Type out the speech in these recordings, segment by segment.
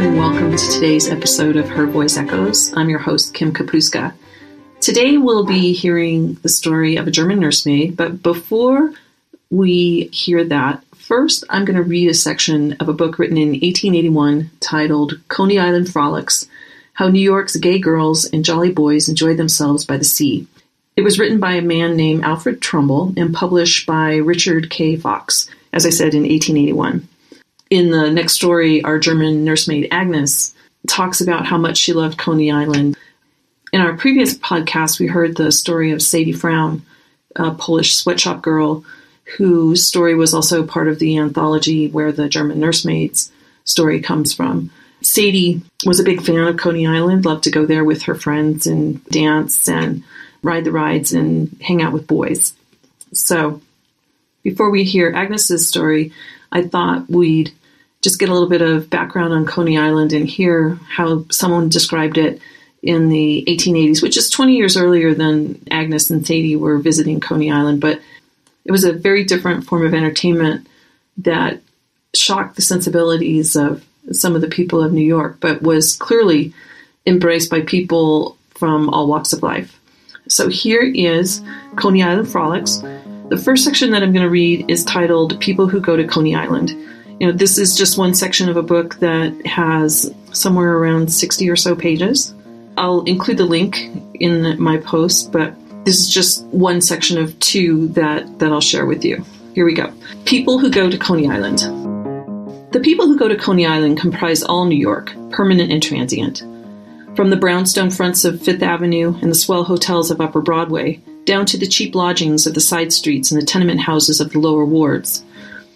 and welcome to today's episode of Her Voice Echoes. I'm your host, Kim Kapuska. Today we'll be hearing the story of a German nursemaid, but before we hear that, first I'm going to read a section of a book written in 1881 titled Coney Island Frolics How New York's Gay Girls and Jolly Boys Enjoy Themselves by the Sea. It was written by a man named Alfred Trumbull and published by Richard K. Fox, as I said, in 1881. In the next story, our German nursemaid Agnes talks about how much she loved Coney Island. In our previous podcast, we heard the story of Sadie Frowne, a Polish sweatshop girl whose story was also part of the anthology where the German nursemaid's story comes from. Sadie was a big fan of Coney Island, loved to go there with her friends and dance and ride the rides and hang out with boys. So, before we hear Agnes's story, I thought we'd just get a little bit of background on Coney Island and hear how someone described it in the 1880s, which is 20 years earlier than Agnes and Sadie were visiting Coney Island. But it was a very different form of entertainment that shocked the sensibilities of some of the people of New York, but was clearly embraced by people from all walks of life. So here is Coney Island Frolics. The first section that I'm going to read is titled People Who Go to Coney Island you know, this is just one section of a book that has somewhere around 60 or so pages. I'll include the link in my post, but this is just one section of two that, that I'll share with you. Here we go. People who go to Coney Island. The people who go to Coney Island comprise all New York, permanent and transient. From the brownstone fronts of Fifth Avenue and the swell hotels of Upper Broadway, down to the cheap lodgings of the side streets and the tenement houses of the lower wards,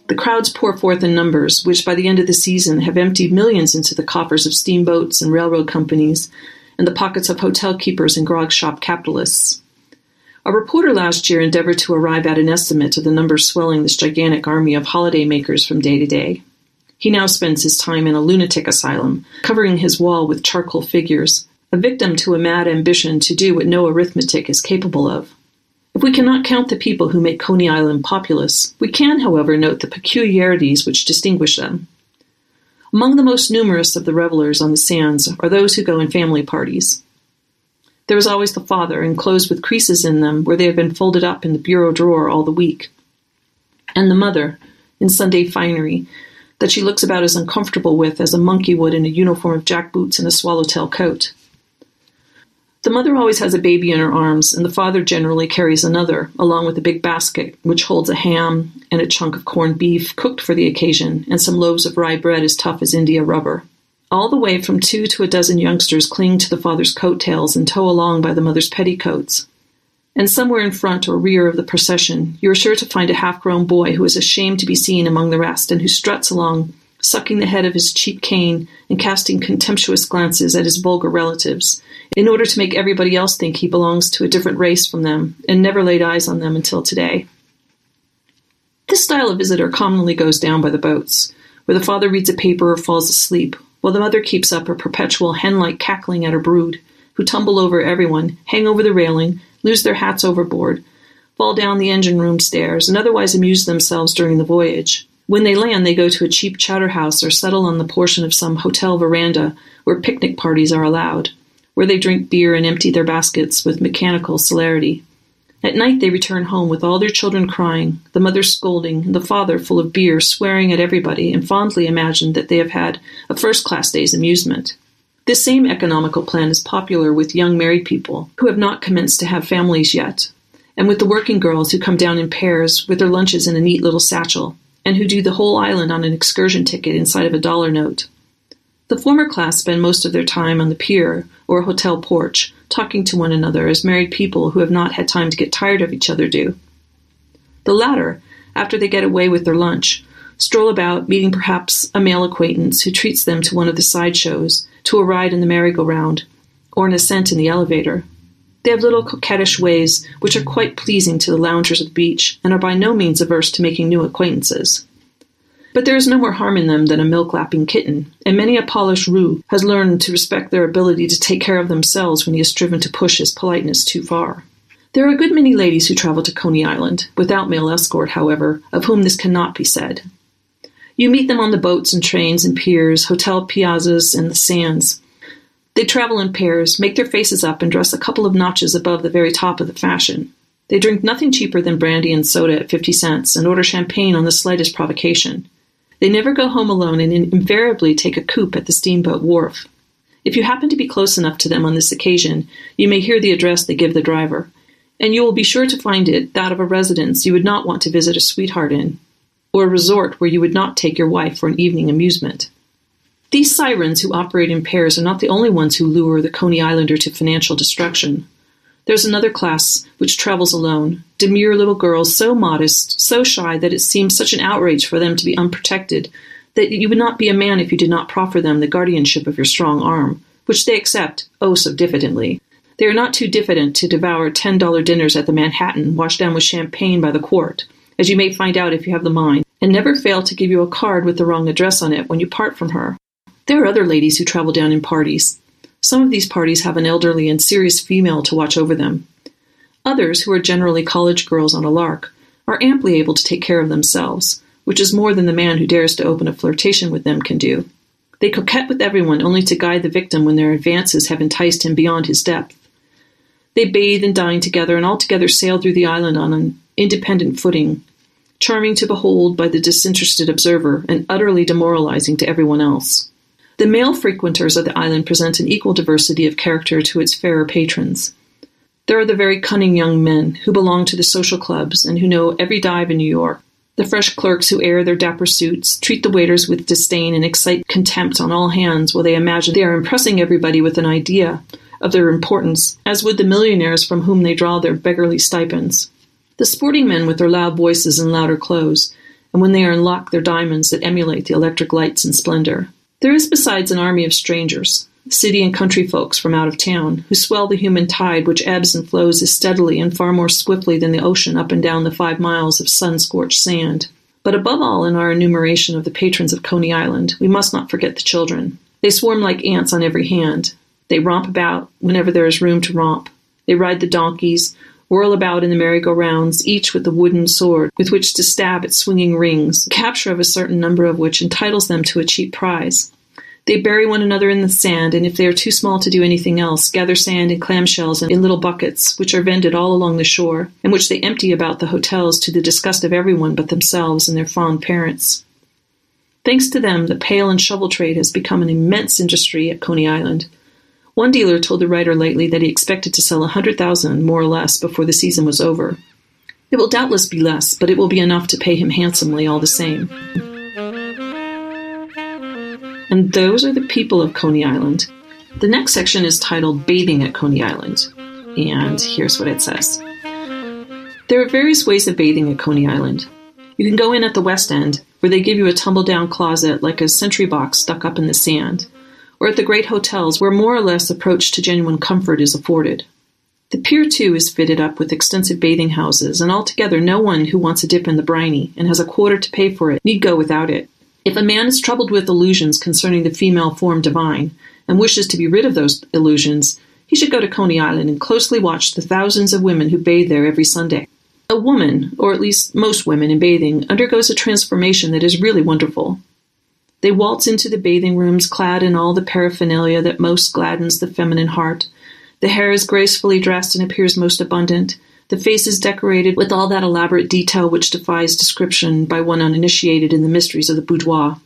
the crowds pour forth in numbers, which by the end of the season have emptied millions into the coffers of steamboats and railroad companies and the pockets of hotel keepers and grog shop capitalists. A reporter last year endeavored to arrive at an estimate of the numbers swelling this gigantic army of holiday makers from day to day. He now spends his time in a lunatic asylum, covering his wall with charcoal figures, a victim to a mad ambition to do what no arithmetic is capable of. If we cannot count the people who make Coney Island populous, we can, however, note the peculiarities which distinguish them. Among the most numerous of the revelers on the sands are those who go in family parties. There is always the father, enclosed with creases in them where they have been folded up in the bureau drawer all the week, and the mother, in Sunday finery, that she looks about as uncomfortable with as a monkey would in a uniform of jackboots and a swallowtail coat. The mother always has a baby in her arms, and the father generally carries another, along with a big basket, which holds a ham and a chunk of corned beef cooked for the occasion, and some loaves of rye bread as tough as India rubber. All the way from two to a dozen youngsters cling to the father's coat tails and tow along by the mother's petticoats. And somewhere in front or rear of the procession, you are sure to find a half grown boy who is ashamed to be seen among the rest, and who struts along, sucking the head of his cheap cane and casting contemptuous glances at his vulgar relatives in order to make everybody else think he belongs to a different race from them and never laid eyes on them until today. This style of visitor commonly goes down by the boats, where the father reads a paper or falls asleep, while the mother keeps up a perpetual hen like cackling at her brood, who tumble over everyone, hang over the railing, lose their hats overboard, fall down the engine room stairs, and otherwise amuse themselves during the voyage. When they land, they go to a cheap chowder house or settle on the portion of some hotel veranda where picnic parties are allowed where they drink beer and empty their baskets with mechanical celerity. At night they return home with all their children crying, the mother scolding, the father full of beer, swearing at everybody, and fondly imagine that they have had a first class day's amusement. This same economical plan is popular with young married people who have not commenced to have families yet, and with the working girls who come down in pairs with their lunches in a neat little satchel, and who do the whole island on an excursion ticket inside of a dollar note. The former class spend most of their time on the pier or hotel porch, talking to one another as married people who have not had time to get tired of each other do. The latter, after they get away with their lunch, stroll about, meeting perhaps a male acquaintance who treats them to one of the side shows, to a ride in the merry-go-round, or an ascent in the elevator. They have little coquettish ways which are quite pleasing to the loungers of the beach, and are by no means averse to making new acquaintances. But there is no more harm in them than a milk lapping kitten, and many a polished roue has learned to respect their ability to take care of themselves when he has striven to push his politeness too far. There are a good many ladies who travel to Coney Island, without male escort, however, of whom this cannot be said. You meet them on the boats and trains and piers, hotel piazzas, and the sands. They travel in pairs, make their faces up, and dress a couple of notches above the very top of the fashion. They drink nothing cheaper than brandy and soda at 50 cents and order champagne on the slightest provocation. They never go home alone and invariably take a coupe at the steamboat wharf. If you happen to be close enough to them on this occasion, you may hear the address they give the driver, and you will be sure to find it that of a residence you would not want to visit a sweetheart in, or a resort where you would not take your wife for an evening amusement. These sirens who operate in pairs are not the only ones who lure the Coney Islander to financial destruction. There's another class which travels alone, demure little girls so modest, so shy that it seems such an outrage for them to be unprotected that you would not be a man if you did not proffer them the guardianship of your strong arm, which they accept, oh so diffidently. They are not too diffident to devour ten dollar dinners at the Manhattan, washed down with champagne by the quart, as you may find out if you have the mind, and never fail to give you a card with the wrong address on it when you part from her. There are other ladies who travel down in parties. Some of these parties have an elderly and serious female to watch over them. Others, who are generally college girls on a lark, are amply able to take care of themselves, which is more than the man who dares to open a flirtation with them can do. They coquette with everyone only to guide the victim when their advances have enticed him beyond his depth. They bathe and dine together and altogether sail through the island on an independent footing, charming to behold by the disinterested observer and utterly demoralizing to everyone else. The male frequenters of the island present an equal diversity of character to its fairer patrons. There are the very cunning young men who belong to the social clubs and who know every dive in New York. The fresh clerks who air their dapper suits, treat the waiters with disdain, and excite contempt on all hands while they imagine they are impressing everybody with an idea of their importance, as would the millionaires from whom they draw their beggarly stipends. The sporting men with their loud voices and louder clothes, and when they are in luck, their diamonds that emulate the electric lights and splendor. There is besides an army of strangers, city and country folks from out of town, who swell the human tide which ebbs and flows as steadily and far more swiftly than the ocean up and down the five miles of sun scorched sand. But above all, in our enumeration of the patrons of Coney Island, we must not forget the children. They swarm like ants on every hand. They romp about whenever there is room to romp. They ride the donkeys, whirl about in the merry-go-rounds, each with a wooden sword with which to stab at swinging rings, the capture of a certain number of which entitles them to a cheap prize. They bury one another in the sand, and if they are too small to do anything else, gather sand and clamshells in little buckets, which are vended all along the shore, and which they empty about the hotels to the disgust of everyone but themselves and their fond parents. Thanks to them, the pail and shovel trade has become an immense industry at Coney Island. One dealer told the writer lately that he expected to sell a hundred thousand, more or less, before the season was over. It will doubtless be less, but it will be enough to pay him handsomely all the same. And those are the people of Coney Island. The next section is titled Bathing at Coney Island. And here's what it says There are various ways of bathing at Coney Island. You can go in at the west end, where they give you a tumble down closet like a sentry box stuck up in the sand, or at the great hotels where more or less approach to genuine comfort is afforded. The Pier too, is fitted up with extensive bathing houses, and altogether no one who wants a dip in the briny and has a quarter to pay for it need go without it. If a man is troubled with illusions concerning the female form divine, and wishes to be rid of those illusions, he should go to Coney Island and closely watch the thousands of women who bathe there every Sunday. A woman, or at least most women in bathing, undergoes a transformation that is really wonderful. They waltz into the bathing rooms clad in all the paraphernalia that most gladdens the feminine heart. The hair is gracefully dressed and appears most abundant. The face is decorated with all that elaborate detail which defies description by one uninitiated in the mysteries of the boudoir.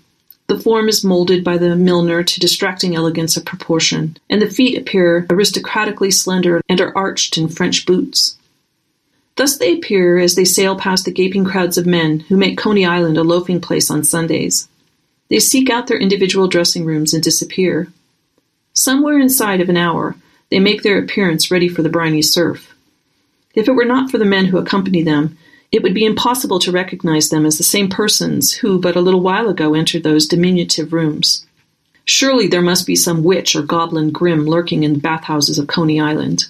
The form is molded by the milliner to distracting elegance of proportion, and the feet appear aristocratically slender and are arched in French boots. Thus they appear as they sail past the gaping crowds of men who make Coney Island a loafing place on Sundays. They seek out their individual dressing rooms and disappear. Somewhere inside of an hour, they make their appearance ready for the briny surf. If it were not for the men who accompany them, it would be impossible to recognize them as the same persons who but a little while ago entered those diminutive rooms. Surely there must be some witch or goblin grim lurking in the bathhouses of Coney Island.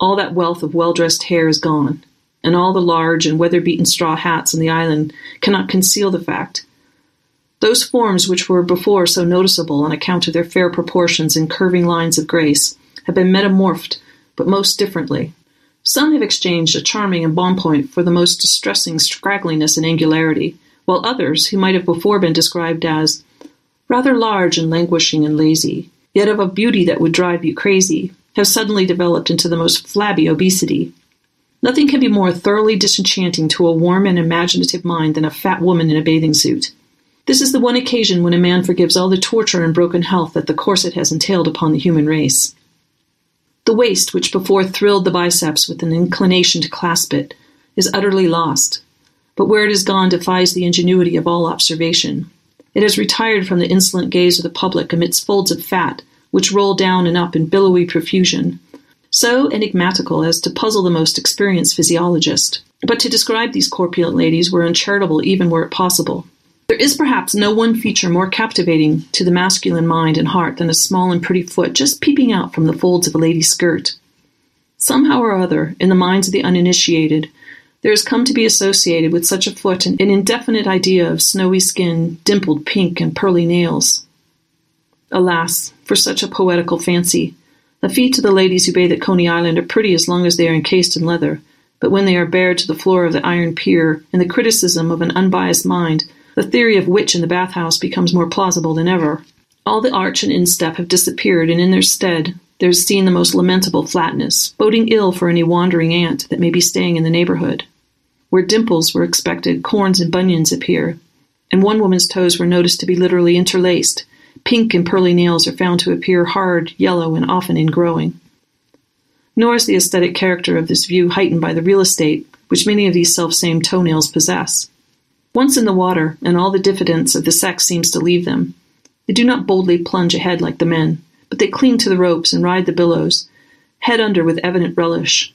All that wealth of well dressed hair is gone, and all the large and weather beaten straw hats on the island cannot conceal the fact. Those forms which were before so noticeable on account of their fair proportions and curving lines of grace have been metamorphed, but most differently. Some have exchanged a charming embonpoint for the most distressing scraggliness and angularity, while others, who might have before been described as rather large and languishing and lazy, yet of a beauty that would drive you crazy, have suddenly developed into the most flabby obesity. Nothing can be more thoroughly disenchanting to a warm and imaginative mind than a fat woman in a bathing suit. This is the one occasion when a man forgives all the torture and broken health that the corset has entailed upon the human race. The waist, which before thrilled the biceps with an inclination to clasp it, is utterly lost, but where it has gone defies the ingenuity of all observation. It has retired from the insolent gaze of the public amidst folds of fat, which roll down and up in billowy profusion, so enigmatical as to puzzle the most experienced physiologist. But to describe these corpulent ladies were uncharitable even were it possible. There is perhaps no one feature more captivating to the masculine mind and heart than a small and pretty foot just peeping out from the folds of a lady's skirt. Somehow or other, in the minds of the uninitiated, there has come to be associated with such a foot an indefinite idea of snowy skin, dimpled pink, and pearly nails. Alas, for such a poetical fancy! The feet of the ladies who bathe at Coney Island are pretty as long as they are encased in leather, but when they are bared to the floor of the iron pier, in the criticism of an unbiased mind, the theory of witch in the bathhouse becomes more plausible than ever. All the arch and instep have disappeared, and in their stead there is seen the most lamentable flatness, boding ill for any wandering ant that may be staying in the neighborhood. Where dimples were expected, corns and bunions appear, and one woman's toes were noticed to be literally interlaced. Pink and pearly nails are found to appear hard, yellow, and often ingrowing. Nor is the aesthetic character of this view heightened by the real estate which many of these self-same toenails possess. Once in the water, and all the diffidence of the sex seems to leave them, they do not boldly plunge ahead like the men, but they cling to the ropes and ride the billows, head under with evident relish,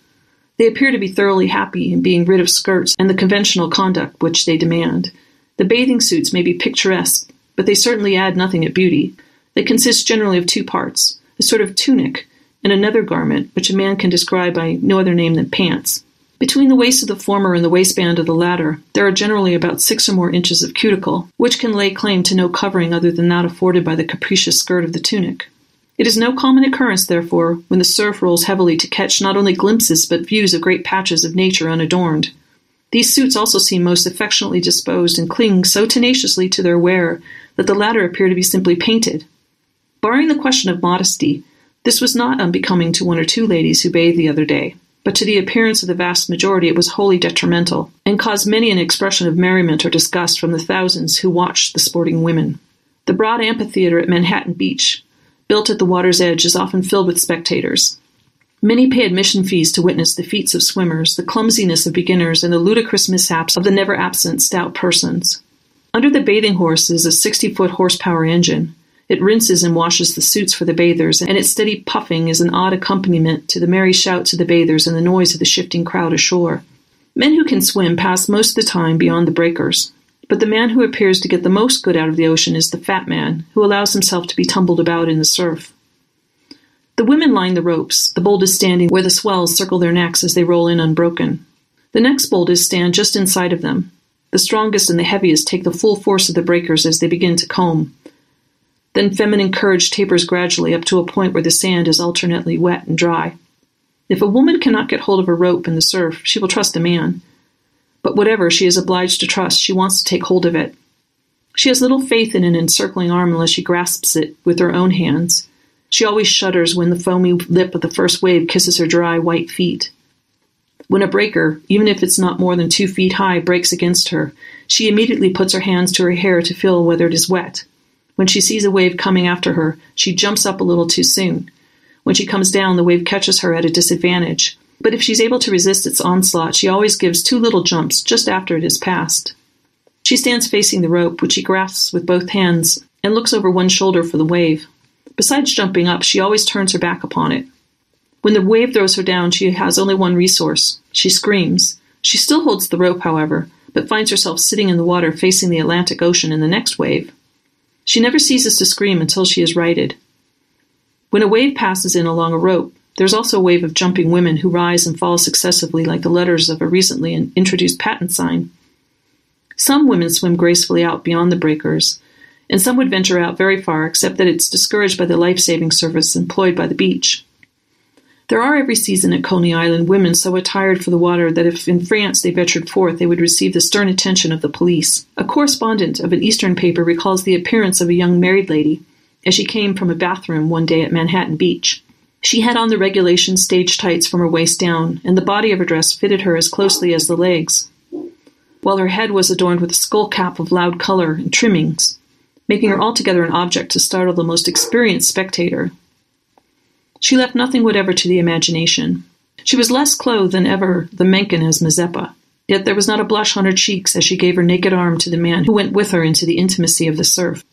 they appear to be thoroughly happy in being rid of skirts and the conventional conduct which they demand. The bathing suits may be picturesque, but they certainly add nothing of beauty. They consist generally of two parts a sort of tunic and another garment which a man can describe by no other name than pants. Between the waist of the former and the waistband of the latter, there are generally about six or more inches of cuticle, which can lay claim to no covering other than that afforded by the capricious skirt of the tunic. It is no common occurrence, therefore, when the surf rolls heavily to catch not only glimpses but views of great patches of nature unadorned. These suits also seem most affectionately disposed and cling so tenaciously to their wearer that the latter appear to be simply painted. Barring the question of modesty, this was not unbecoming to one or two ladies who bathed the other day, but to the appearance of the vast majority it was wholly detrimental, and caused many an expression of merriment or disgust from the thousands who watched the sporting women. The broad amphitheater at Manhattan Beach, built at the water's edge, is often filled with spectators. Many pay admission fees to witness the feats of swimmers, the clumsiness of beginners, and the ludicrous mishaps of the never absent stout persons. Under the bathing horse is a 60 foot horsepower engine. It rinses and washes the suits for the bathers, and its steady puffing is an odd accompaniment to the merry shouts of the bathers and the noise of the shifting crowd ashore. Men who can swim pass most of the time beyond the breakers. But the man who appears to get the most good out of the ocean is the fat man, who allows himself to be tumbled about in the surf. The women line the ropes, the boldest standing where the swells circle their necks as they roll in unbroken. The next boldest stand just inside of them. The strongest and the heaviest take the full force of the breakers as they begin to comb. Then feminine courage tapers gradually up to a point where the sand is alternately wet and dry. If a woman cannot get hold of a rope in the surf, she will trust a man, but whatever she is obliged to trust, she wants to take hold of it. She has little faith in an encircling arm unless she grasps it with her own hands. She always shudders when the foamy lip of the first wave kisses her dry, white feet. When a breaker, even if it's not more than two feet high, breaks against her, she immediately puts her hands to her hair to feel whether it is wet. When she sees a wave coming after her, she jumps up a little too soon. When she comes down, the wave catches her at a disadvantage. But if she's able to resist its onslaught, she always gives two little jumps just after it has passed. She stands facing the rope, which she grasps with both hands, and looks over one shoulder for the wave. Besides jumping up, she always turns her back upon it. When the wave throws her down, she has only one resource. She screams. She still holds the rope, however, but finds herself sitting in the water facing the Atlantic Ocean in the next wave. She never ceases to scream until she is righted. When a wave passes in along a rope, there's also a wave of jumping women who rise and fall successively like the letters of a recently introduced patent sign. Some women swim gracefully out beyond the breakers, and some would venture out very far, except that it's discouraged by the life saving service employed by the beach. There are every season at Coney Island women so attired for the water that if in France they ventured forth, they would receive the stern attention of the police. A correspondent of an Eastern paper recalls the appearance of a young married lady as she came from a bathroom one day at Manhattan Beach. She had on the regulation stage tights from her waist down, and the body of her dress fitted her as closely as the legs, while her head was adorned with a skull cap of loud color and trimmings, making her altogether an object to startle the most experienced spectator. She left nothing whatever to the imagination. She was less clothed than ever the Menken as Mazeppa, yet there was not a blush on her cheeks as she gave her naked arm to the man who went with her into the intimacy of the surf.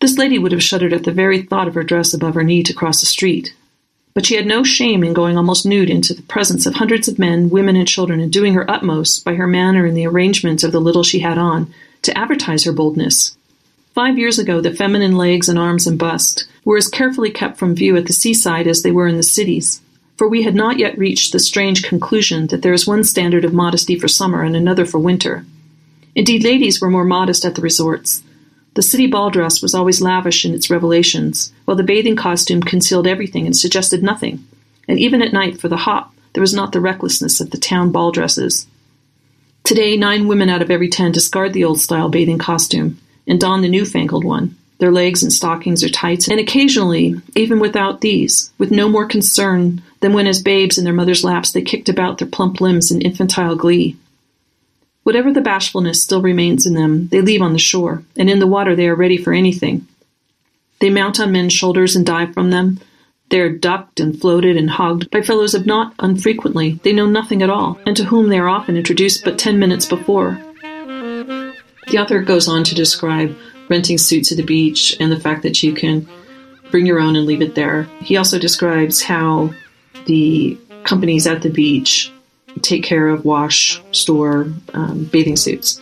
This lady would have shuddered at the very thought of her dress above her knee to cross the street, but she had no shame in going almost nude into the presence of hundreds of men, women, and children, and doing her utmost, by her manner and the arrangement of the little she had on, to advertise her boldness. Five years ago, the feminine legs and arms and bust were as carefully kept from view at the seaside as they were in the cities, for we had not yet reached the strange conclusion that there is one standard of modesty for summer and another for winter. Indeed, ladies were more modest at the resorts, the city ball dress was always lavish in its revelations, while the bathing costume concealed everything and suggested nothing. And even at night, for the hop, there was not the recklessness of the town ball dresses. Today, nine women out of every ten discard the old style bathing costume and don the newfangled one, their legs and stockings are tight, and occasionally, even without these, with no more concern than when as babes in their mother's laps they kicked about their plump limbs in infantile glee. Whatever the bashfulness still remains in them, they leave on the shore, and in the water they are ready for anything. They mount on men's shoulders and dive from them. They are ducked and floated and hogged by fellows of not unfrequently they know nothing at all, and to whom they are often introduced but ten minutes before. The author goes on to describe renting suits at the beach and the fact that you can bring your own and leave it there. He also describes how the companies at the beach take care of, wash, store um, bathing suits.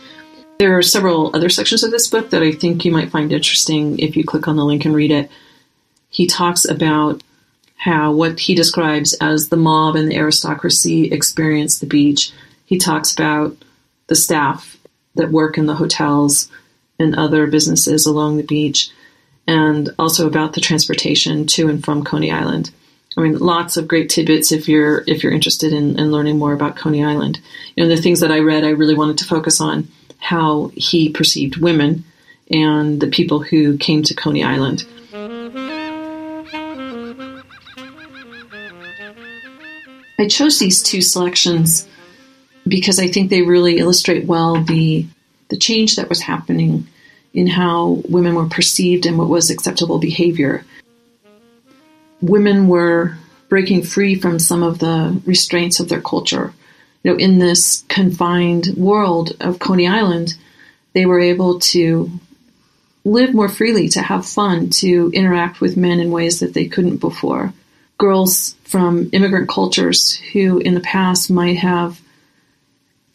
There are several other sections of this book that I think you might find interesting if you click on the link and read it. He talks about how what he describes as the mob and the aristocracy experience the beach. He talks about the staff that work in the hotels and other businesses along the beach, and also about the transportation to and from Coney Island. I mean, lots of great tidbits if you're if you're interested in, in learning more about Coney Island. You know, the things that I read, I really wanted to focus on how he perceived women and the people who came to Coney Island. I chose these two selections because I think they really illustrate well the the change that was happening in how women were perceived and what was acceptable behavior women were breaking free from some of the restraints of their culture. You know, in this confined world of Coney Island, they were able to live more freely, to have fun, to interact with men in ways that they couldn't before. Girls from immigrant cultures who in the past might have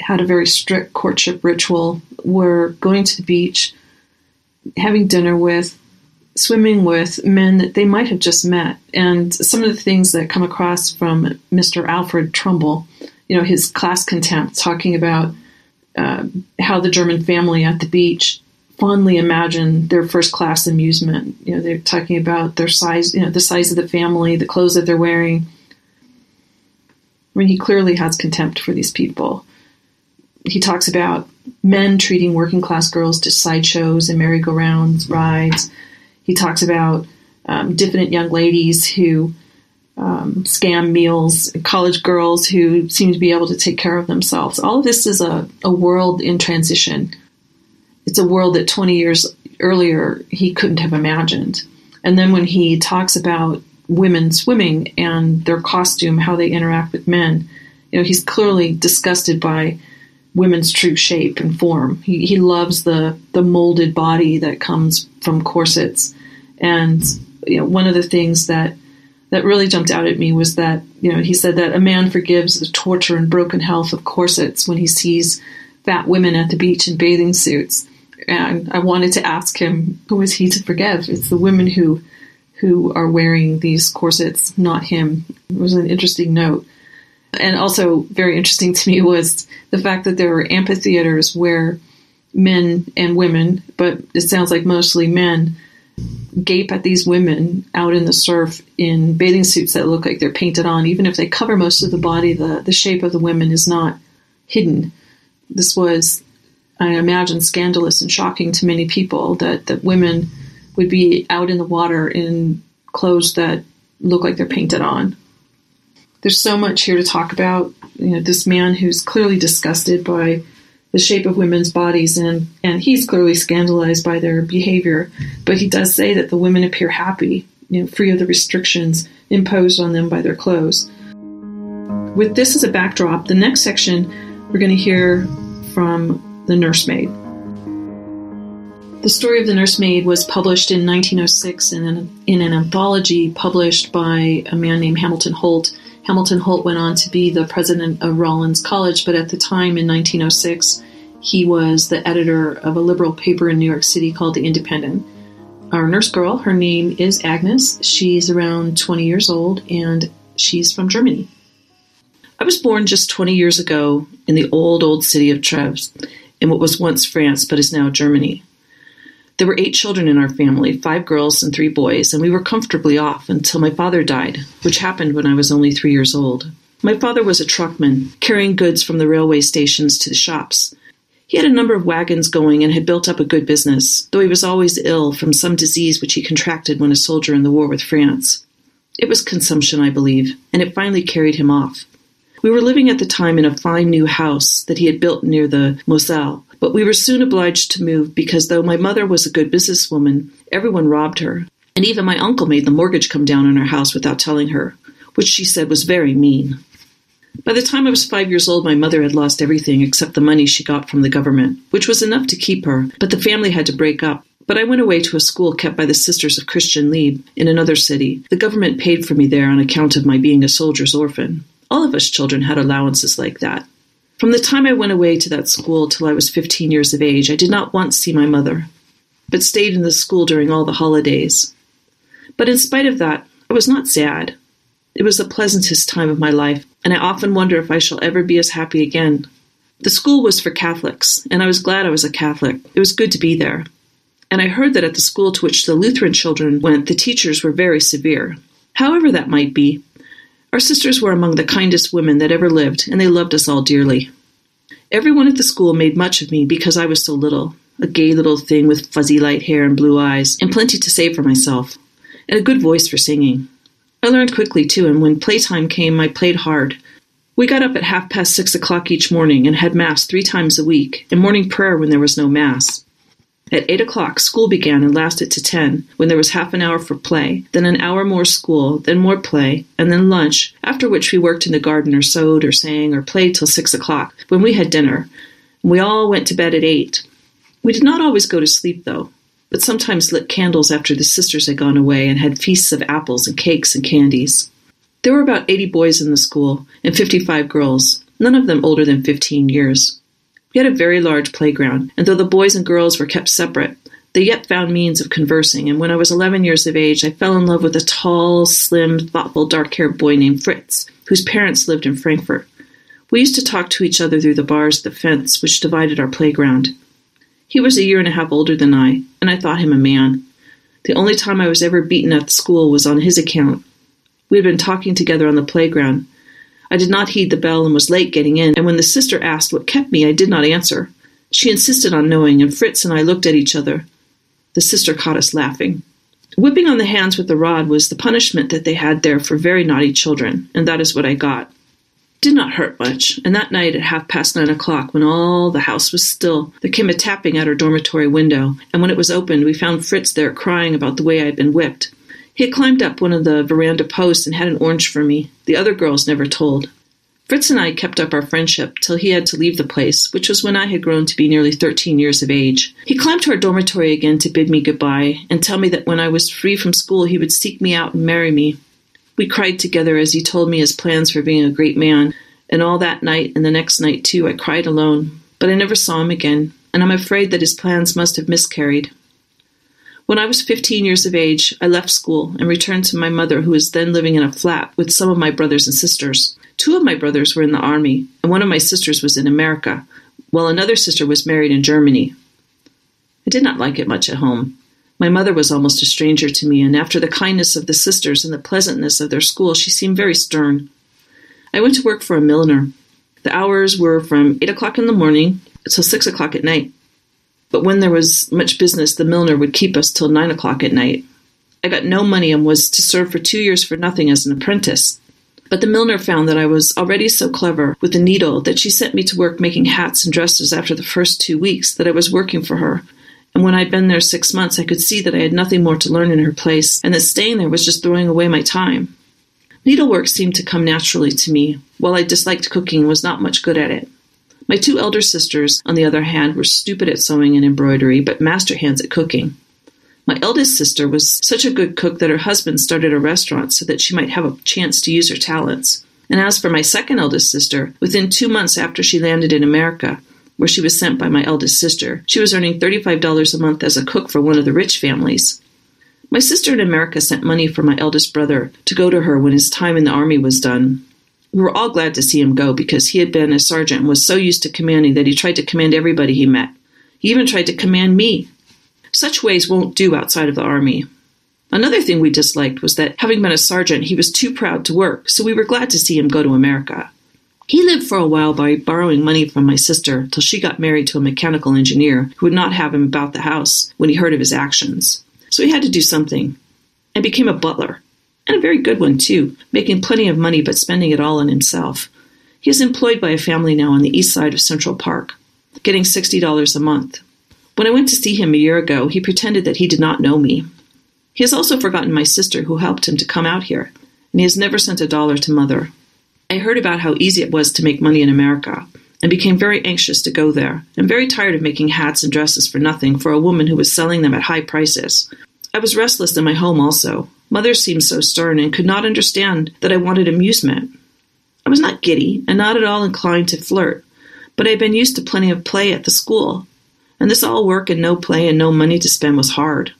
had a very strict courtship ritual were going to the beach, having dinner with swimming with men that they might have just met. And some of the things that come across from Mr. Alfred Trumbull, you know, his class contempt, talking about uh, how the German family at the beach fondly imagine their first class amusement. You know, they're talking about their size, you know, the size of the family, the clothes that they're wearing. I mean, he clearly has contempt for these people. He talks about men treating working class girls to sideshows and merry-go-rounds rides he talks about um, diffident young ladies who um, scam meals, college girls who seem to be able to take care of themselves. All of this is a, a world in transition. It's a world that 20 years earlier he couldn't have imagined. And then when he talks about women swimming and their costume, how they interact with men, you know, he's clearly disgusted by women's true shape and form. He, he loves the, the molded body that comes from corsets. And you know, one of the things that that really jumped out at me was that you know he said that a man forgives the torture and broken health of corsets when he sees fat women at the beach in bathing suits. And I wanted to ask him, who is he to forgive? It's the women who who are wearing these corsets, not him. It was an interesting note. And also very interesting to me was the fact that there were amphitheaters where men and women, but it sounds like mostly men, gape at these women out in the surf in bathing suits that look like they're painted on. Even if they cover most of the body, the, the shape of the women is not hidden. This was, I imagine, scandalous and shocking to many people that, that women would be out in the water in clothes that look like they're painted on. There's so much here to talk about. You know, this man who's clearly disgusted by the shape of women's bodies, and, and he's clearly scandalized by their behavior. But he does say that the women appear happy, you know, free of the restrictions imposed on them by their clothes. With this as a backdrop, the next section we're going to hear from the nursemaid. The story of the nursemaid was published in 1906 in an, in an anthology published by a man named Hamilton Holt Hamilton Holt went on to be the president of Rollins College, but at the time in 1906, he was the editor of a liberal paper in New York City called The Independent. Our nurse girl, her name is Agnes. She's around 20 years old and she's from Germany. I was born just 20 years ago in the old, old city of Treves, in what was once France but is now Germany. There were eight children in our family, five girls and three boys, and we were comfortably off until my father died, which happened when I was only three years old. My father was a truckman, carrying goods from the railway stations to the shops. He had a number of wagons going and had built up a good business, though he was always ill from some disease which he contracted when a soldier in the war with France. It was consumption, I believe, and it finally carried him off. We were living at the time in a fine new house that he had built near the Moselle, but we were soon obliged to move because though my mother was a good businesswoman, everyone robbed her. And even my uncle made the mortgage come down on our house without telling her, which she said was very mean. By the time I was five years old, my mother had lost everything except the money she got from the government, which was enough to keep her, but the family had to break up. But I went away to a school kept by the Sisters of Christian Liebe in another city. The government paid for me there on account of my being a soldier's orphan. All of us children had allowances like that. From the time I went away to that school till I was 15 years of age, I did not once see my mother, but stayed in the school during all the holidays. But in spite of that, I was not sad. It was the pleasantest time of my life, and I often wonder if I shall ever be as happy again. The school was for Catholics, and I was glad I was a Catholic. It was good to be there. And I heard that at the school to which the Lutheran children went, the teachers were very severe. However, that might be, our sisters were among the kindest women that ever lived, and they loved us all dearly. Everyone at the school made much of me because I was so little, a gay little thing with fuzzy light hair and blue eyes, and plenty to say for myself, and a good voice for singing. I learned quickly, too, and when playtime came, I played hard. We got up at half past six o'clock each morning and had Mass three times a week, and morning prayer when there was no Mass. At eight o'clock, school began and lasted to ten, when there was half an hour for play, then an hour more school, then more play, and then lunch, after which we worked in the garden or sewed or sang or played till six o'clock, when we had dinner. We all went to bed at eight. We did not always go to sleep, though, but sometimes lit candles after the sisters had gone away and had feasts of apples and cakes and candies. There were about eighty boys in the school and fifty five girls, none of them older than fifteen years. We had a very large playground, and though the boys and girls were kept separate, they yet found means of conversing, and when I was 11 years of age, I fell in love with a tall, slim, thoughtful, dark haired boy named Fritz, whose parents lived in Frankfurt. We used to talk to each other through the bars of the fence which divided our playground. He was a year and a half older than I, and I thought him a man. The only time I was ever beaten at the school was on his account. We had been talking together on the playground, I did not heed the bell and was late getting in, and when the sister asked what kept me, I did not answer. She insisted on knowing, and Fritz and I looked at each other. The sister caught us laughing. Whipping on the hands with the rod was the punishment that they had there for very naughty children, and that is what I got. Did not hurt much, and that night at half past nine o'clock, when all the house was still, there came a tapping at our dormitory window, and when it was opened, we found Fritz there crying about the way I had been whipped. He had climbed up one of the veranda posts and had an orange for me. The other girls never told. Fritz and I kept up our friendship till he had to leave the place, which was when I had grown to be nearly thirteen years of age. He climbed to our dormitory again to bid me goodbye and tell me that when I was free from school he would seek me out and marry me. We cried together as he told me his plans for being a great man, and all that night and the next night too I cried alone, but I never saw him again, and I'm afraid that his plans must have miscarried. When I was 15 years of age, I left school and returned to my mother, who was then living in a flat with some of my brothers and sisters. Two of my brothers were in the army, and one of my sisters was in America, while another sister was married in Germany. I did not like it much at home. My mother was almost a stranger to me, and after the kindness of the sisters and the pleasantness of their school, she seemed very stern. I went to work for a milliner. The hours were from 8 o'clock in the morning till 6 o'clock at night. But when there was much business, the milliner would keep us till 9 o'clock at night. I got no money and was to serve for two years for nothing as an apprentice. But the milliner found that I was already so clever with the needle that she sent me to work making hats and dresses after the first two weeks that I was working for her, and when I'd been there six months, I could see that I had nothing more to learn in her place, and that staying there was just throwing away my time. Needlework seemed to come naturally to me, while I disliked cooking and was not much good at it. My two elder sisters, on the other hand, were stupid at sewing and embroidery, but master hands at cooking. My eldest sister was such a good cook that her husband started a restaurant so that she might have a chance to use her talents. And as for my second eldest sister, within two months after she landed in America, where she was sent by my eldest sister. She was earning $35 a month as a cook for one of the rich families. My sister in America sent money for my eldest brother to go to her when his time in the army was done. We were all glad to see him go because he had been a sergeant and was so used to commanding that he tried to command everybody he met. He even tried to command me. Such ways won't do outside of the army. Another thing we disliked was that, having been a sergeant, he was too proud to work, so we were glad to see him go to America. He lived for a while by borrowing money from my sister till she got married to a mechanical engineer who would not have him about the house when he heard of his actions. So he had to do something and became a butler, and a very good one too, making plenty of money but spending it all on himself. He is employed by a family now on the east side of Central Park, getting $60 a month. When I went to see him a year ago, he pretended that he did not know me. He has also forgotten my sister who helped him to come out here, and he has never sent a dollar to mother. I heard about how easy it was to make money in America and became very anxious to go there and very tired of making hats and dresses for nothing for a woman who was selling them at high prices. I was restless in my home also. Mother seemed so stern and could not understand that I wanted amusement. I was not giddy and not at all inclined to flirt, but I had been used to plenty of play at the school, and this all work and no play and no money to spend was hard.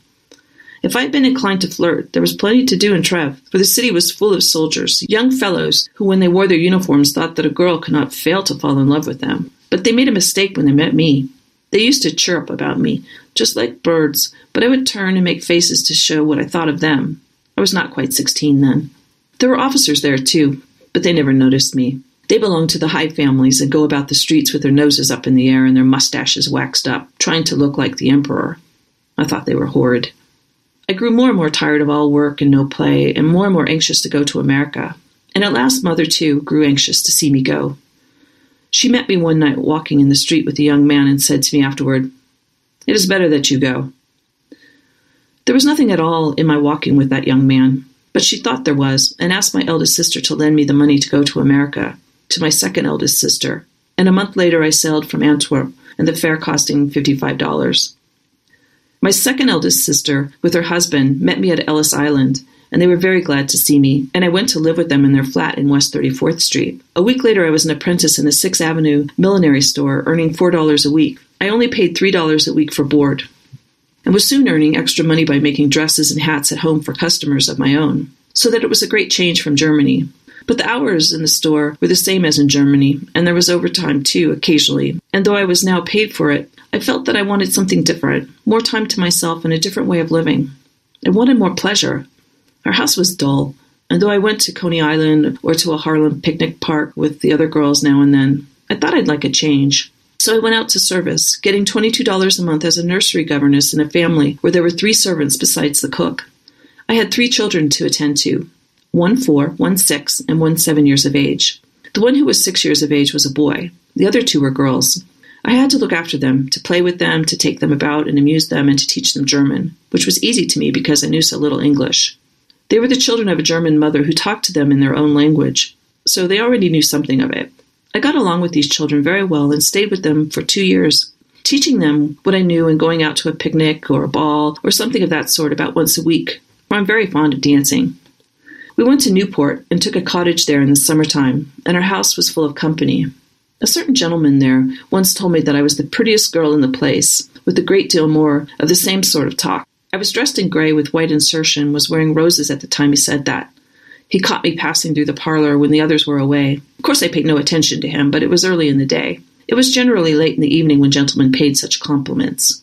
If I had been inclined to flirt, there was plenty to do in Trev, for the city was full of soldiers, young fellows who, when they wore their uniforms, thought that a girl could not fail to fall in love with them. But they made a mistake when they met me. They used to chirp about me, just like birds, but I would turn and make faces to show what I thought of them. I was not quite sixteen then. There were officers there, too, but they never noticed me. They belonged to the high families and go about the streets with their noses up in the air and their mustaches waxed up, trying to look like the emperor. I thought they were horrid. I grew more and more tired of all work and no play, and more and more anxious to go to America. And at last, Mother, too, grew anxious to see me go. She met me one night walking in the street with a young man and said to me afterward, It is better that you go. There was nothing at all in my walking with that young man, but she thought there was, and asked my eldest sister to lend me the money to go to America, to my second eldest sister. And a month later, I sailed from Antwerp, and the fare costing $55. My second eldest sister, with her husband, met me at Ellis Island, and they were very glad to see me, and I went to live with them in their flat in West 34th Street. A week later, I was an apprentice in a Sixth Avenue millinery store, earning $4 a week. I only paid $3 a week for board, and was soon earning extra money by making dresses and hats at home for customers of my own, so that it was a great change from Germany. But the hours in the store were the same as in Germany, and there was overtime too, occasionally. And though I was now paid for it, I felt that I wanted something different, more time to myself and a different way of living. I wanted more pleasure. Our house was dull, and though I went to Coney Island or to a Harlem picnic park with the other girls now and then, I thought I'd like a change. So I went out to service, getting $22 a month as a nursery governess in a family where there were three servants besides the cook. I had three children to attend to one four, one six, and one seven years of age. The one who was six years of age was a boy. The other two were girls. I had to look after them, to play with them, to take them about and amuse them, and to teach them German, which was easy to me because I knew so little English. They were the children of a German mother who talked to them in their own language, so they already knew something of it. I got along with these children very well and stayed with them for two years, teaching them what I knew and going out to a picnic or a ball or something of that sort about once a week, I'm very fond of dancing. We went to Newport and took a cottage there in the summertime, and our house was full of company. A certain gentleman there once told me that I was the prettiest girl in the place, with a great deal more of the same sort of talk. I was dressed in gray with white insertion, was wearing roses at the time he said that. He caught me passing through the parlor when the others were away. Of course, I paid no attention to him, but it was early in the day. It was generally late in the evening when gentlemen paid such compliments.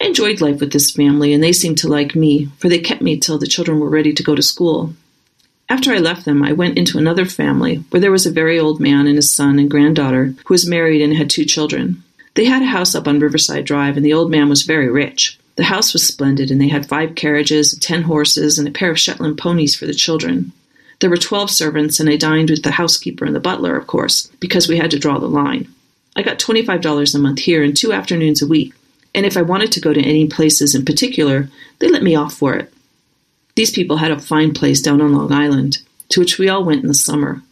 I enjoyed life with this family, and they seemed to like me, for they kept me till the children were ready to go to school. After I left them, I went into another family where there was a very old man and his son and granddaughter who was married and had two children. They had a house up on Riverside Drive, and the old man was very rich. The house was splendid, and they had five carriages, ten horses, and a pair of Shetland ponies for the children. There were twelve servants, and I dined with the housekeeper and the butler, of course, because we had to draw the line. I got $25 a month here and two afternoons a week, and if I wanted to go to any places in particular, they let me off for it. These people had a fine place down on Long Island, to which we all went in the summer.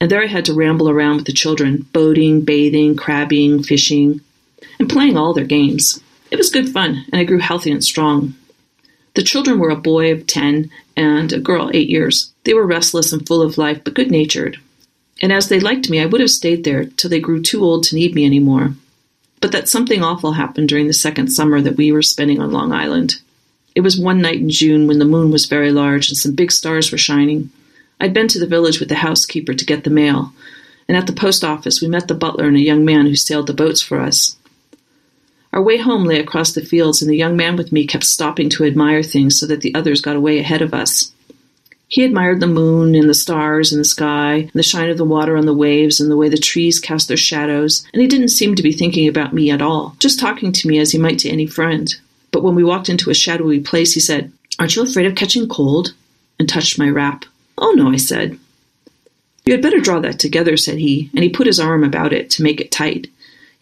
And there I had to ramble around with the children, boating, bathing, crabbing, fishing, and playing all their games. It was good fun, and I grew healthy and strong. The children were a boy of 10 and a girl 8 years. They were restless and full of life, but good natured. And as they liked me, I would have stayed there till they grew too old to need me any more. But that something awful happened during the second summer that we were spending on Long Island. It was one night in June when the moon was very large and some big stars were shining. I'd been to the village with the housekeeper to get the mail, and at the post office we met the butler and a young man who sailed the boats for us. Our way home lay across the fields, and the young man with me kept stopping to admire things so that the others got away ahead of us. He admired the moon and the stars and the sky, and the shine of the water on the waves, and the way the trees cast their shadows, and he didn't seem to be thinking about me at all, just talking to me as he might to any friend. But when we walked into a shadowy place, he said, Aren't you afraid of catching cold? and touched my wrap. Oh, no, I said. You had better draw that together, said he, and he put his arm about it to make it tight.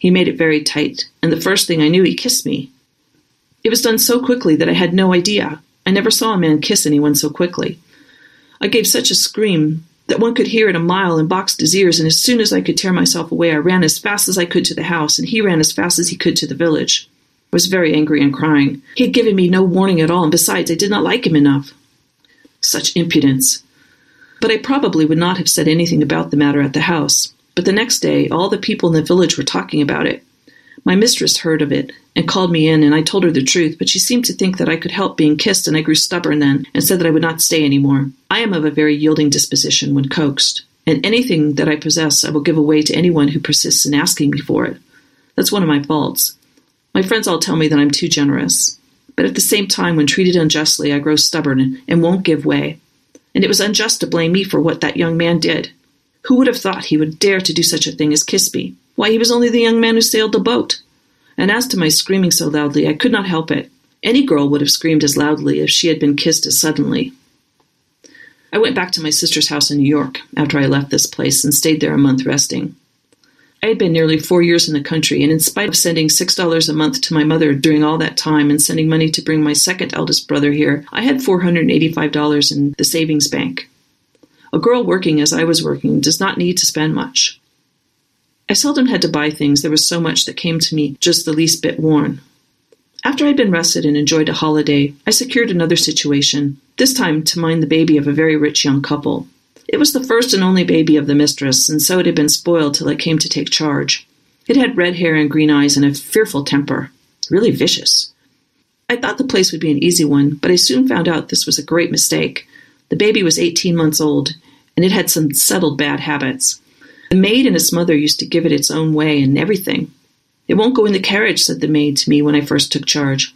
He made it very tight, and the first thing I knew, he kissed me. It was done so quickly that I had no idea. I never saw a man kiss anyone so quickly. I gave such a scream that one could hear it a mile and boxed his ears, and as soon as I could tear myself away, I ran as fast as I could to the house, and he ran as fast as he could to the village I was very angry and crying. He had given me no warning at all, and besides, I did not like him enough. Such impudence. But I probably would not have said anything about the matter at the house. But the next day, all the people in the village were talking about it. My mistress heard of it and called me in, and I told her the truth, but she seemed to think that I could help being kissed, and I grew stubborn then and said that I would not stay any more. I am of a very yielding disposition when coaxed, and anything that I possess I will give away to anyone who persists in asking me for it. That's one of my faults. My friends all tell me that I'm too generous. But at the same time, when treated unjustly, I grow stubborn and won't give way. And it was unjust to blame me for what that young man did. Who would have thought he would dare to do such a thing as kiss me? Why, he was only the young man who sailed the boat. And as to my screaming so loudly, I could not help it. Any girl would have screamed as loudly if she had been kissed as suddenly. I went back to my sister's house in New York after I left this place and stayed there a month resting. I had been nearly four years in the country, and in spite of sending $6 a month to my mother during all that time and sending money to bring my second eldest brother here, I had $485 in the savings bank. A girl working as I was working does not need to spend much. I seldom had to buy things, there was so much that came to me just the least bit worn. After I'd been rested and enjoyed a holiday, I secured another situation, this time to mind the baby of a very rich young couple. It was the first and only baby of the mistress, and so it had been spoiled till I came to take charge. It had red hair and green eyes and a fearful temper, really vicious. I thought the place would be an easy one, but I soon found out this was a great mistake. The baby was 18 months old, and it had some settled bad habits. The maid and its mother used to give it its own way in everything. It won't go in the carriage, said the maid to me when I first took charge.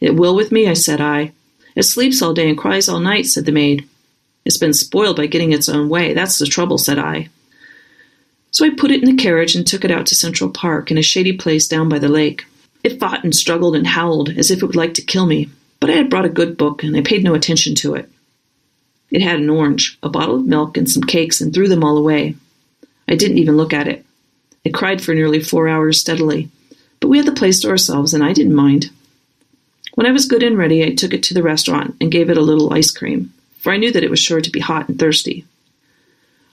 It will with me, I said I. It sleeps all day and cries all night, said the maid. It's been spoiled by getting its own way. That's the trouble, said I. So I put it in the carriage and took it out to Central Park in a shady place down by the lake. It fought and struggled and howled as if it would like to kill me, but I had brought a good book and I paid no attention to it. It had an orange, a bottle of milk, and some cakes, and threw them all away. I didn't even look at it. It cried for nearly four hours steadily, but we had the place to ourselves, and I didn't mind. When I was good and ready, I took it to the restaurant and gave it a little ice cream for I knew that it was sure to be hot and thirsty.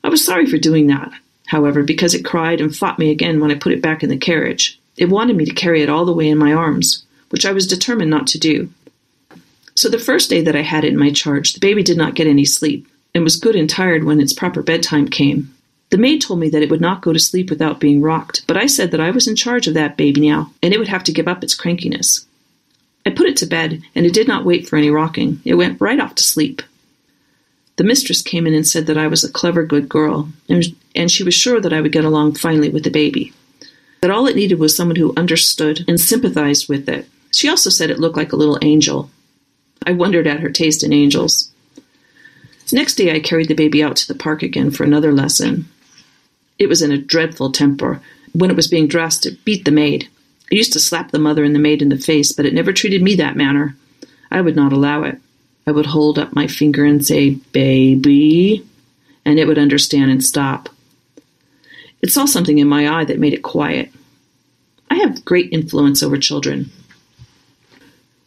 I was sorry for doing that, however, because it cried and fought me again when I put it back in the carriage. It wanted me to carry it all the way in my arms, which I was determined not to do. So the first day that I had it in my charge, the baby did not get any sleep, and was good and tired when its proper bedtime came. The maid told me that it would not go to sleep without being rocked, but I said that I was in charge of that baby now, and it would have to give up its crankiness. I put it to bed, and it did not wait for any rocking. It went right off to sleep. The mistress came in and said that I was a clever, good girl, and, and she was sure that I would get along finely with the baby. That all it needed was someone who understood and sympathized with it. She also said it looked like a little angel. I wondered at her taste in angels. Next day, I carried the baby out to the park again for another lesson. It was in a dreadful temper. When it was being dressed, it beat the maid. It used to slap the mother and the maid in the face, but it never treated me that manner. I would not allow it. I would hold up my finger and say, Baby, and it would understand and stop. It saw something in my eye that made it quiet. I have great influence over children.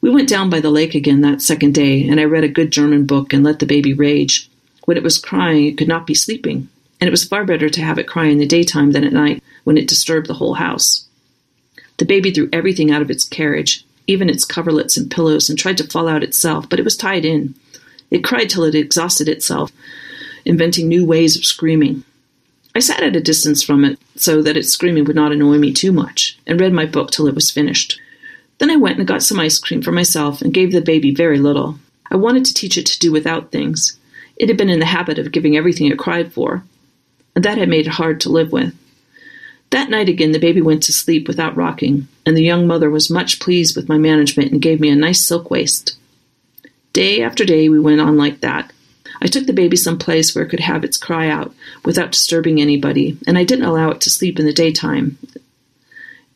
We went down by the lake again that second day, and I read a good German book and let the baby rage. When it was crying, it could not be sleeping, and it was far better to have it cry in the daytime than at night when it disturbed the whole house. The baby threw everything out of its carriage, even its coverlets and pillows, and tried to fall out itself, but it was tied in. It cried till it exhausted itself, inventing new ways of screaming. I sat at a distance from it so that its screaming would not annoy me too much, and read my book till it was finished. Then I went and got some ice cream for myself and gave the baby very little. I wanted to teach it to do without things. It had been in the habit of giving everything it cried for, and that had made it hard to live with. That night again, the baby went to sleep without rocking, and the young mother was much pleased with my management and gave me a nice silk waist. Day after day, we went on like that. I took the baby some place where it could have its cry out without disturbing anybody, and I didn't allow it to sleep in the daytime,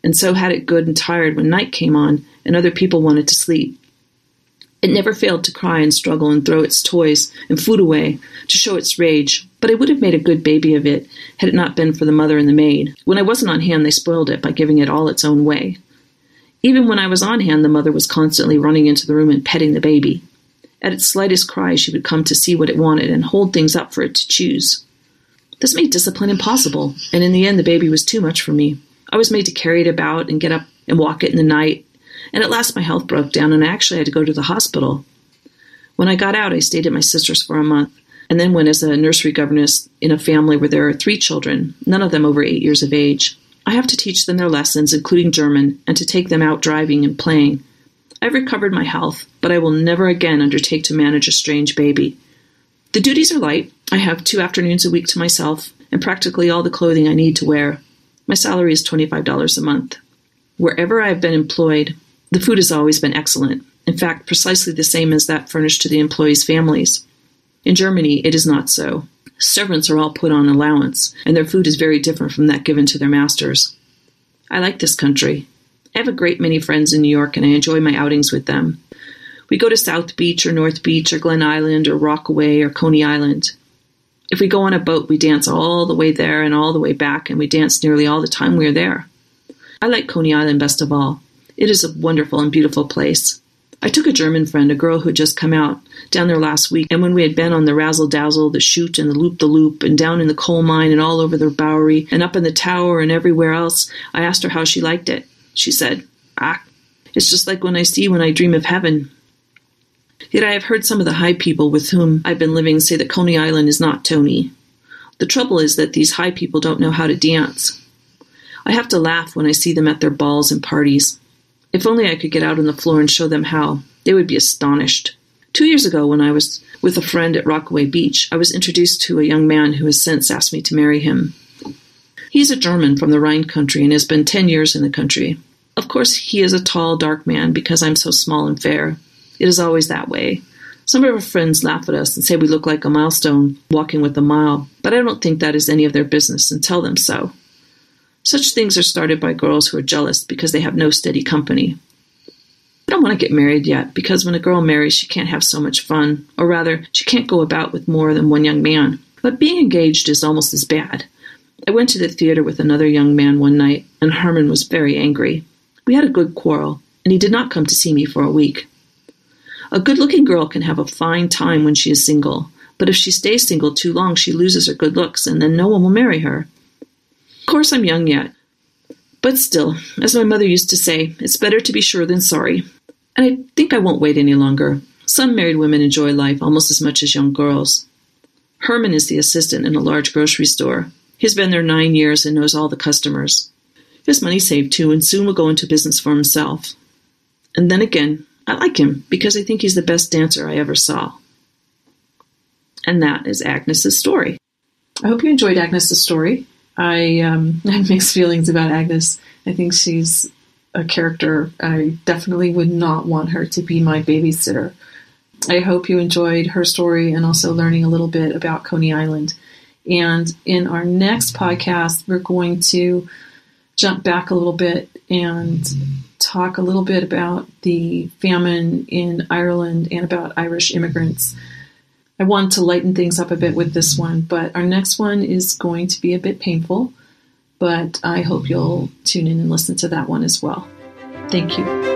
and so had it good and tired when night came on and other people wanted to sleep. It never failed to cry and struggle and throw its toys and food away to show its rage, but I would have made a good baby of it had it not been for the mother and the maid. When I wasn't on hand, they spoiled it by giving it all its own way. Even when I was on hand, the mother was constantly running into the room and petting the baby. At its slightest cry, she would come to see what it wanted and hold things up for it to choose. This made discipline impossible, and in the end, the baby was too much for me. I was made to carry it about and get up and walk it in the night, and at last my health broke down and I actually had to go to the hospital. When I got out, I stayed at my sister's for a month and then went as a nursery governess in a family where there are three children, none of them over eight years of age. I have to teach them their lessons, including German, and to take them out driving and playing. I've recovered my health, but I will never again undertake to manage a strange baby. The duties are light. I have two afternoons a week to myself and practically all the clothing I need to wear. My salary is $25 a month. Wherever I have been employed, the food has always been excellent. In fact, precisely the same as that furnished to the employees' families. In Germany, it is not so. Servants are all put on allowance, and their food is very different from that given to their masters. I like this country. I have a great many friends in New York, and I enjoy my outings with them. We go to South Beach or North Beach or Glen Island or Rockaway or Coney Island. If we go on a boat, we dance all the way there and all the way back, and we dance nearly all the time we are there. I like Coney Island best of all. It is a wonderful and beautiful place. I took a German friend, a girl who had just come out, down there last week, and when we had been on the Razzle Dazzle, the Chute, and the Loop the Loop, and down in the coal mine, and all over the Bowery, and up in the tower, and everywhere else, I asked her how she liked it. She said, Ah, it's just like when I see when I dream of heaven. Yet I have heard some of the high people with whom I've been living say that Coney Island is not Tony. The trouble is that these high people don't know how to dance. I have to laugh when I see them at their balls and parties. If only I could get out on the floor and show them how, they would be astonished. Two years ago, when I was with a friend at Rockaway Beach, I was introduced to a young man who has since asked me to marry him. He's a German from the Rhine country and has been ten years in the country. Of course, he is a tall, dark man because I'm so small and fair. It is always that way. Some of our friends laugh at us and say we look like a milestone walking with a mile, but I don't think that is any of their business and tell them so. Such things are started by girls who are jealous because they have no steady company. I don't want to get married yet because when a girl marries, she can't have so much fun, or rather, she can't go about with more than one young man. But being engaged is almost as bad. I went to the theater with another young man one night, and Herman was very angry. We had a good quarrel, and he did not come to see me for a week. A good looking girl can have a fine time when she is single, but if she stays single too long, she loses her good looks, and then no one will marry her. Of course, I'm young yet. But still, as my mother used to say, it's better to be sure than sorry. And I think I won't wait any longer. Some married women enjoy life almost as much as young girls. Herman is the assistant in a large grocery store. He's been there nine years and knows all the customers. Has money saved too, and soon will go into business for himself. And then again, I like him because I think he's the best dancer I ever saw. And that is Agnes's story. I hope you enjoyed Agnes's story. I um, have mixed feelings about Agnes. I think she's a character. I definitely would not want her to be my babysitter. I hope you enjoyed her story and also learning a little bit about Coney Island. And in our next podcast, we're going to jump back a little bit and talk a little bit about the famine in Ireland and about Irish immigrants. I want to lighten things up a bit with this one, but our next one is going to be a bit painful. But I hope you'll tune in and listen to that one as well. Thank you.